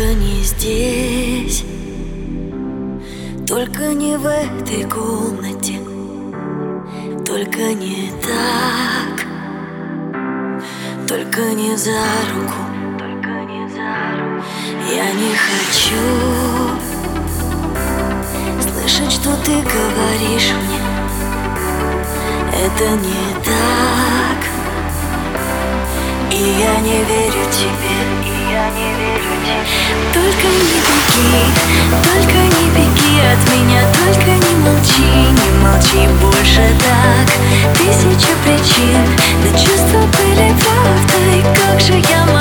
Только не здесь Только не в этой комнате Только не так Только не за руку. Только не за руку. Я не хочу Слышать, что ты говоришь мне. Это не так. И я не верю тебе только не беги, только не беги от меня Только не молчи, не молчи больше так. Тысяча причин, да чувства были правдой Как же я могла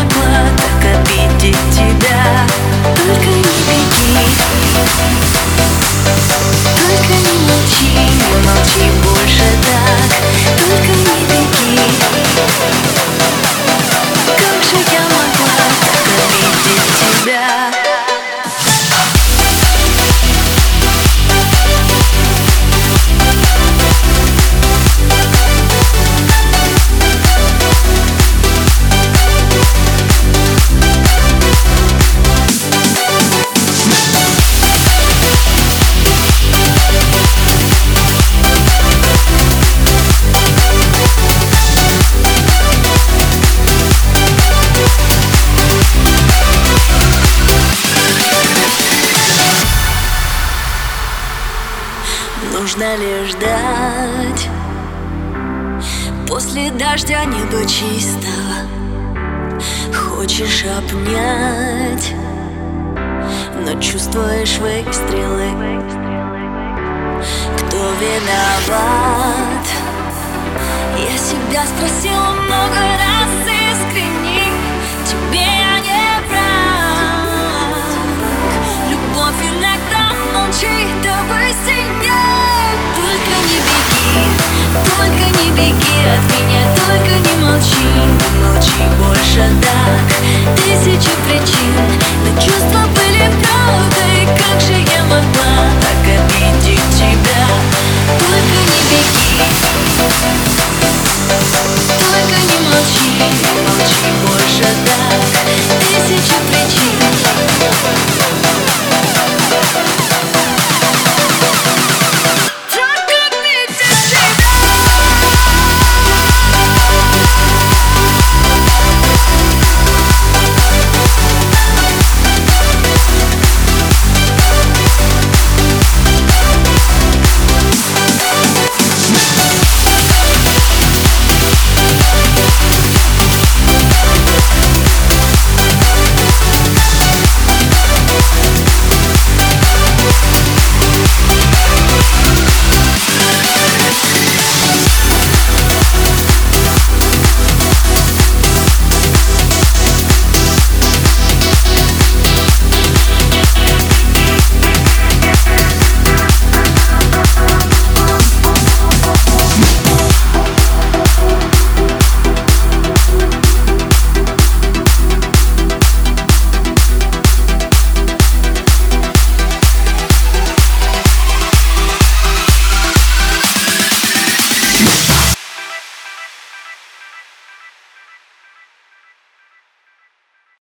Нужно ли ждать. После дождя небо чистого Хочешь обнять Но чувствуешь выстрелы. Кто виноват? Я себя спросила just be